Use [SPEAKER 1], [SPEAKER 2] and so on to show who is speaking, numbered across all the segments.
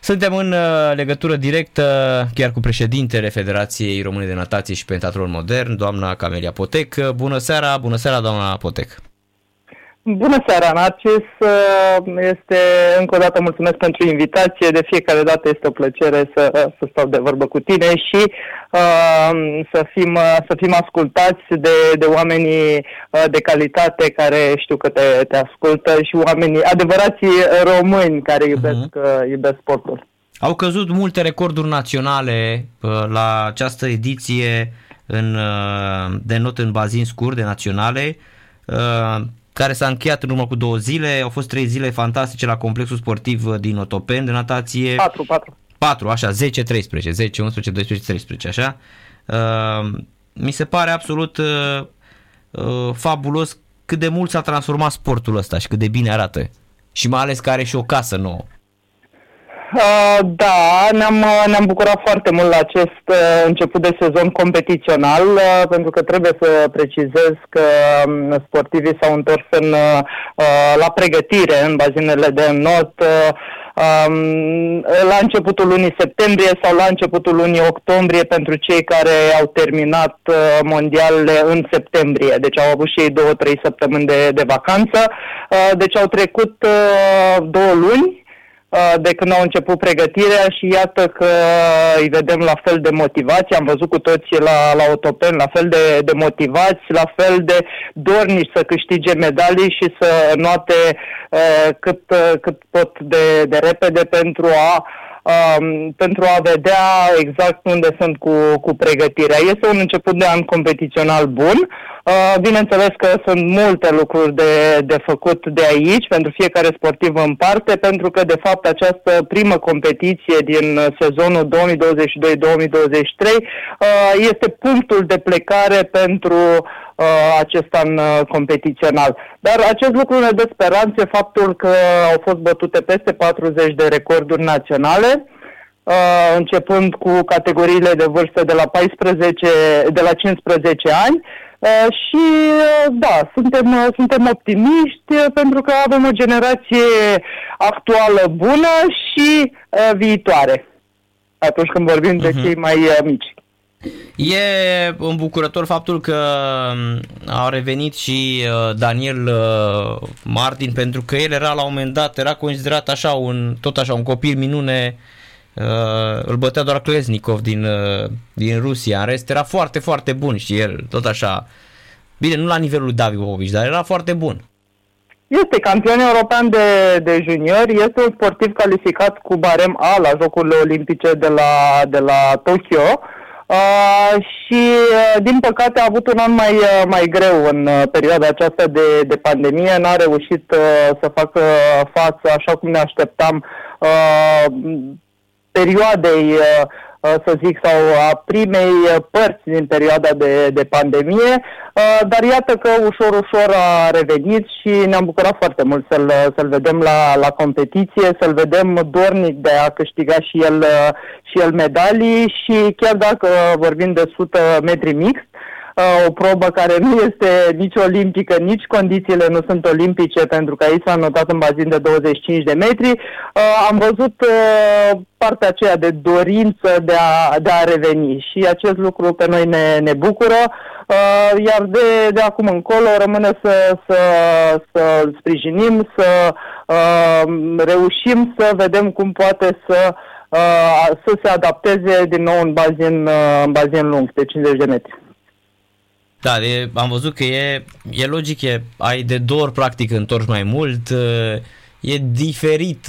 [SPEAKER 1] Suntem în uh, legătură directă chiar cu președintele Federației Române de Natație și Pentatlon Modern, doamna Camelia Potec. Bună seara, bună seara doamna Potec.
[SPEAKER 2] Bună seara, Narcis. Este încă o dată mulțumesc pentru invitație. De fiecare dată este o plăcere să, să stau de vorbă cu tine și uh, să, fim, să fim ascultați de, de oamenii uh, de calitate care știu că te, te ascultă și oamenii adevărații români care iubesc, uh-huh. iubesc sportul.
[SPEAKER 1] Au căzut multe recorduri naționale uh, la această ediție în, uh, de not în bazin scurt de naționale care s-a încheiat în urmă cu două zile. Au fost trei zile fantastice la complexul sportiv uh, din Otopen de natație.
[SPEAKER 2] 4, 4.
[SPEAKER 1] 4, așa, 10, 13, 10, 11, 12, 13, așa. Uh, mi se pare absolut uh, uh, fabulos cât de mult s-a transformat sportul ăsta și cât de bine arată. Și mai ales că are și o casă nouă.
[SPEAKER 2] Uh, da, ne-am, uh, ne-am bucurat foarte mult la acest uh, început de sezon competițional, uh, pentru că trebuie să precizez că um, sportivii s-au întors în, uh, uh, la pregătire în bazinele de not um, la începutul lunii septembrie sau la începutul lunii octombrie pentru cei care au terminat uh, mondialele în septembrie. Deci au avut și ei două, trei săptămâni de, de vacanță. Uh, deci au trecut uh, două luni Uh, de când au început pregătirea și iată că îi vedem la fel de motivați, am văzut cu toții la, la Otopen, la fel de, de motivați, la fel de dornici să câștige medalii și să noate uh, cât, uh, cât pot de, de repede pentru a um, pentru a vedea exact unde sunt cu, cu pregătirea. Este un început de an competițional bun. Uh, bineînțeles că sunt multe lucruri de, de făcut de aici pentru fiecare sportiv în parte, pentru că de fapt această primă competiție din sezonul 2022-2023 uh, este punctul de plecare pentru uh, acest an uh, competițional. Dar acest lucru ne dă speranțe faptul că au fost bătute peste 40 de recorduri naționale, uh, începând cu categoriile de vârstă de la 14, de la 15 ani, Uh, și uh, da, suntem, uh, suntem optimiști pentru că avem o generație actuală bună și viitoare atunci când vorbim uh-huh. de mhm. cei mai mici.
[SPEAKER 1] E îmbucurător faptul că um, a revenit și Daniel Martin pentru că el era la un moment dat, era considerat așa un, tot așa un copil minune Uh, îl bătea doar Klesnikov din, uh, din Rusia. În rest era foarte, foarte bun și el tot așa. Bine, nu la nivelul lui David Popovici, dar era foarte bun.
[SPEAKER 2] Este campion european de, de juniori, este un sportiv calificat cu barem A la Jocurile Olimpice de la, de la Tokyo. Uh, și uh, din păcate a avut un an mai, uh, mai greu în uh, perioada aceasta de, de pandemie, n-a reușit uh, să facă față așa cum ne așteptam uh, perioadei, uh, uh, să zic, sau a primei uh, părți din perioada de, de pandemie, dar iată că ușor, ușor a revenit și ne-am bucurat foarte mult să-l, să-l vedem la, la competiție, să-l vedem dornic de a câștiga și el, și el medalii. Și chiar dacă vorbim de 100 metri mix, uh, o probă care nu este nici olimpică, nici condițiile nu sunt olimpice, pentru că aici s-a notat în bazin de 25 de metri. Uh, am văzut uh, partea aceea de dorință de a, de a reveni și acest lucru pe noi ne, ne bucură. Uh, iar de, de acum încolo rămâne să, să, să sprijinim, să uh, reușim să vedem cum poate să uh, să se adapteze din nou în bazin, uh, în bazin lung, de 50 de metri.
[SPEAKER 1] Da, e, am văzut că e, e logic, e, ai de două ori practic întorci mai mult, e diferit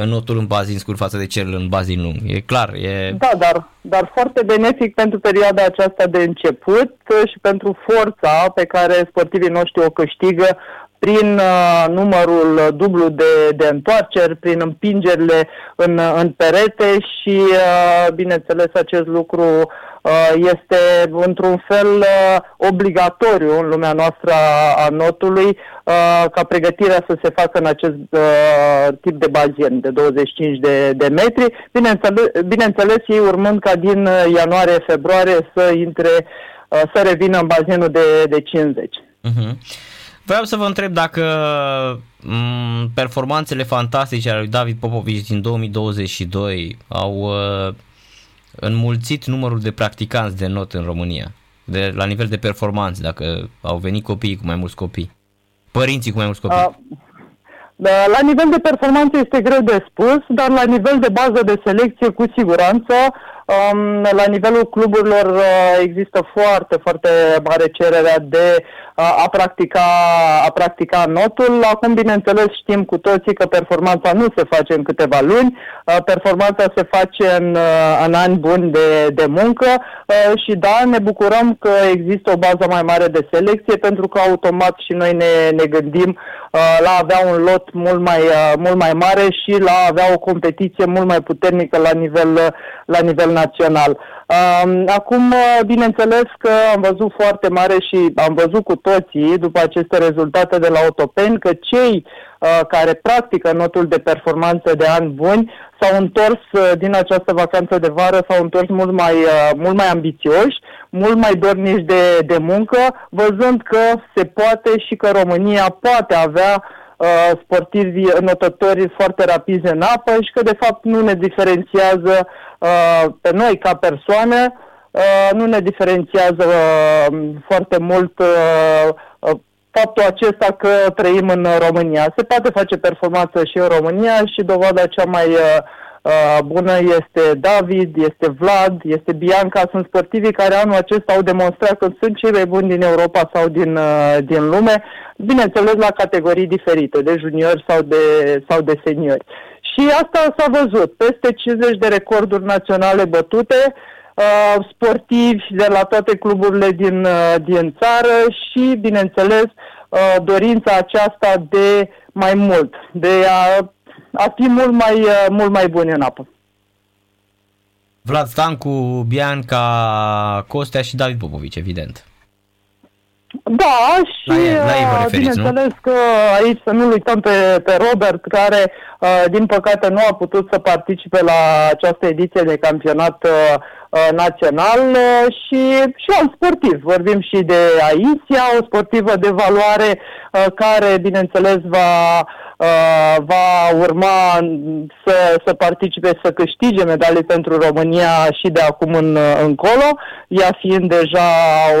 [SPEAKER 1] în notul în bazin scurt față de cel în bazin lung, e clar. E...
[SPEAKER 2] Da, dar, dar foarte benefic pentru perioada aceasta de început și pentru forța pe care sportivii noștri o câștigă prin uh, numărul dublu de, de întoarceri, prin împingerile în, în perete și, uh, bineînțeles, acest lucru Uh, este într-un fel uh, obligatoriu în lumea noastră a notului uh, ca pregătirea să se facă în acest tip de bazin de 25 de, de metri, bineînțeles, bineînțeles ei urmând ca din ianuarie-februarie să intre, să revină în bazinul de, de 50. Uh-huh.
[SPEAKER 1] Vreau să vă întreb dacă m- performanțele fantastice ale lui David Popovici din 2022 au uh, înmulțit numărul de practicanți de not în România, de, la nivel de performanță, dacă au venit copiii cu mai mulți copii, părinții cu mai mulți copii. Uh,
[SPEAKER 2] la nivel de performanță este greu de spus, dar la nivel de bază de selecție, cu siguranță, Um, la nivelul cluburilor uh, există foarte, foarte mare cerere de uh, a, practica, a practica notul. Acum, bineînțeles, știm cu toții că performanța nu se face în câteva luni, uh, performanța se face în, uh, în ani buni de, de muncă uh, și da, ne bucurăm că există o bază mai mare de selecție pentru că automat și noi ne, ne gândim uh, la a avea un lot mult mai, uh, mult mai mare și la a avea o competiție mult mai puternică la nivel, uh, la nivel național. Acum, bineînțeles că am văzut foarte mare și am văzut cu toții, după aceste rezultate de la Autopen, că cei uh, care practică notul de performanță de ani buni s-au întors uh, din această vacanță de vară, s-au întors mult mai, uh, mult mai ambițioși, mult mai dorniși de, de muncă, văzând că se poate și că România poate avea uh, sportivi notători foarte rapizi în apă și că de fapt nu ne diferențiază uh, pe noi ca persoane, uh, nu ne diferențiază uh, foarte mult uh, uh, faptul acesta că trăim în România. Se poate face performanță și în România și dovada cea mai uh, Uh, bună este David, este Vlad, este Bianca, sunt sportivii care anul acesta au demonstrat că sunt cei mai buni din Europa sau din, uh, din lume, bineînțeles la categorii diferite, de juniori sau de, sau de seniori. Și asta s-a văzut, peste 50 de recorduri naționale bătute, uh, sportivi de la toate cluburile din, uh, din țară și, bineînțeles, uh, dorința aceasta de mai mult, de a a fi mult mai, uh, mult mai buni în apă.
[SPEAKER 1] Vlad Stancu, Bianca Costea și David Popovici, evident.
[SPEAKER 2] Da, și la, la ei uh, bineînțeles nu? că aici să nu uităm pe, pe Robert, care uh, din păcate nu a putut să participe la această ediție de campionat național și, și un sportiv. Vorbim și de Aisia, o sportivă de valoare care, bineînțeles, va Uh, va urma să, să participe, să câștige medalii pentru România și de acum în, încolo, ea fiind deja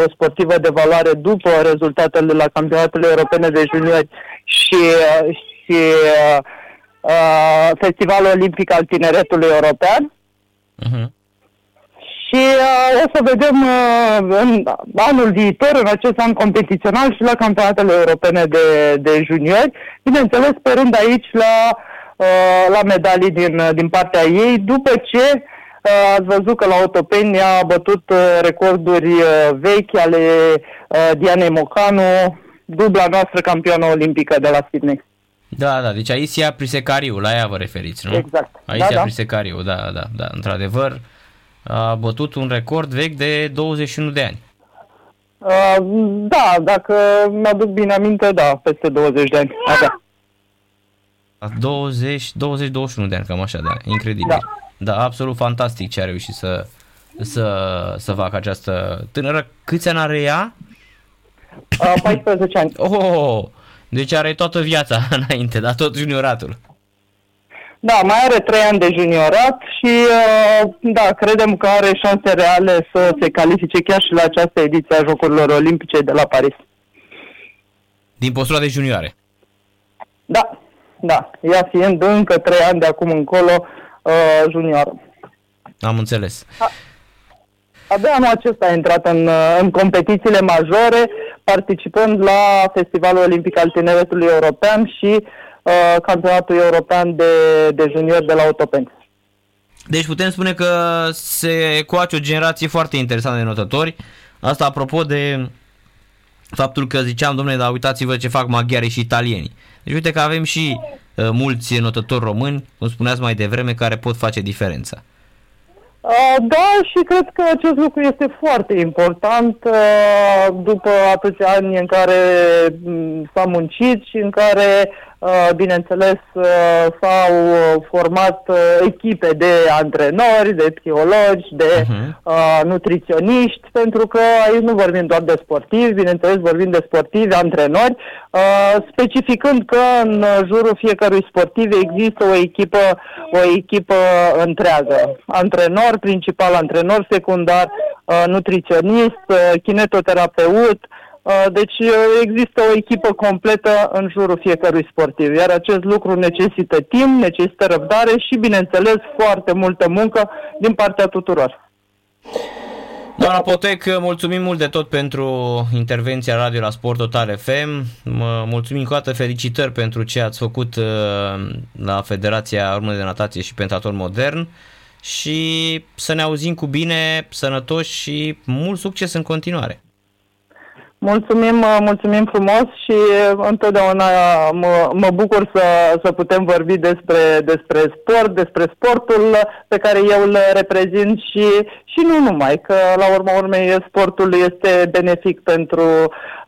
[SPEAKER 2] o sportivă de valoare după rezultatele la campionatele europene de juniori și, și uh, Festivalul Olimpic al Tineretului European. Uh-huh. Și uh, o să vedem uh, în anul viitor, în acest an competițional și la campionatele europene de, de juniori, bineînțeles sperând aici la, uh, la medalii din, din partea ei, după ce uh, ați văzut că la Otopeni a bătut uh, recorduri uh, vechi ale uh, Dianei Mocanu, dubla noastră campioană olimpică de la Sydney.
[SPEAKER 1] Da, da, deci Aisia Prisecariu, la ea vă referiți, nu?
[SPEAKER 2] Exact.
[SPEAKER 1] Aisia da, da. Prisecariu, da, da, da, într-adevăr. Uh, a bătut un record vechi de 21 de ani.
[SPEAKER 2] Uh, da, dacă mi-aduc bine aminte, da, peste 20 de ani. Avea.
[SPEAKER 1] 20, 20, 21 de ani, cam așa, da, incredibil. Da, da absolut fantastic ce a reușit să, să, să facă această tânără. Câți ani are ea?
[SPEAKER 2] Uh, 14 ani.
[SPEAKER 1] Oh, deci are toată viața înainte, dar tot junioratul.
[SPEAKER 2] Da, mai are trei ani de juniorat și uh, da, credem că are șanse reale să se califice chiar și la această ediție a Jocurilor Olimpice de la Paris.
[SPEAKER 1] Din postura de junioare?
[SPEAKER 2] Da, da, ea fiind încă trei ani de acum încolo uh, junior.
[SPEAKER 1] Am înțeles. A,
[SPEAKER 2] abia anul acesta a intrat în, uh, în competițiile majore, participând la Festivalul Olimpic al Tineretului European și uh, Uh, campionatul european de, de junior de la Otopeni.
[SPEAKER 1] Deci putem spune că se coace o generație foarte interesantă de notători. Asta apropo de faptul că ziceam, domnule, dar uitați-vă ce fac maghiarii și italienii. Deci uite că avem și uh, mulți notători români, cum spuneați mai devreme, care pot face diferența.
[SPEAKER 2] Da, și cred că acest lucru este foarte important după atâția ani în care s-a muncit și în care bineînțeles, s-au format echipe de antrenori, de psihologi, de uh-huh. nutriționiști, pentru că aici nu vorbim doar de sportivi, bineînțeles vorbim de sportivi, antrenori, specificând că în jurul fiecărui sportiv există o echipă, o echipă întreagă. Antrenor principal, antrenor secundar, nutriționist, kinetoterapeut, Uh, deci uh, există o echipă completă în jurul fiecărui sportiv, iar acest lucru necesită timp, necesită răbdare și, bineînțeles, foarte multă muncă din partea tuturor.
[SPEAKER 1] Doamna Potec, mulțumim mult de tot pentru intervenția radio la Sport Total FM. Mulțumim cu dată felicitări pentru ce ați făcut uh, la Federația Română de Natație și Pentaton Modern și să ne auzim cu bine, sănătoși și mult succes în continuare.
[SPEAKER 2] Mulțumim, uh, mulțumim frumos și uh, întotdeauna mă, mă bucur să, să putem vorbi despre, despre sport, despre sportul pe care eu îl reprezint și, și nu numai, că la urma urmei sportul este benefic pentru,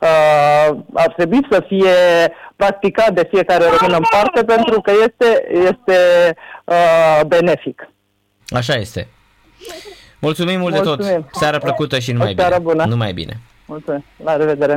[SPEAKER 2] uh, ar trebui să fie practicat de fiecare român în parte pentru că este, este uh, benefic.
[SPEAKER 1] Așa este. Mulțumim mult Mulțumim. de tot. Seară plăcută și numai bine. Bună. Numai bine.
[SPEAKER 2] Mulțumesc. La revedere.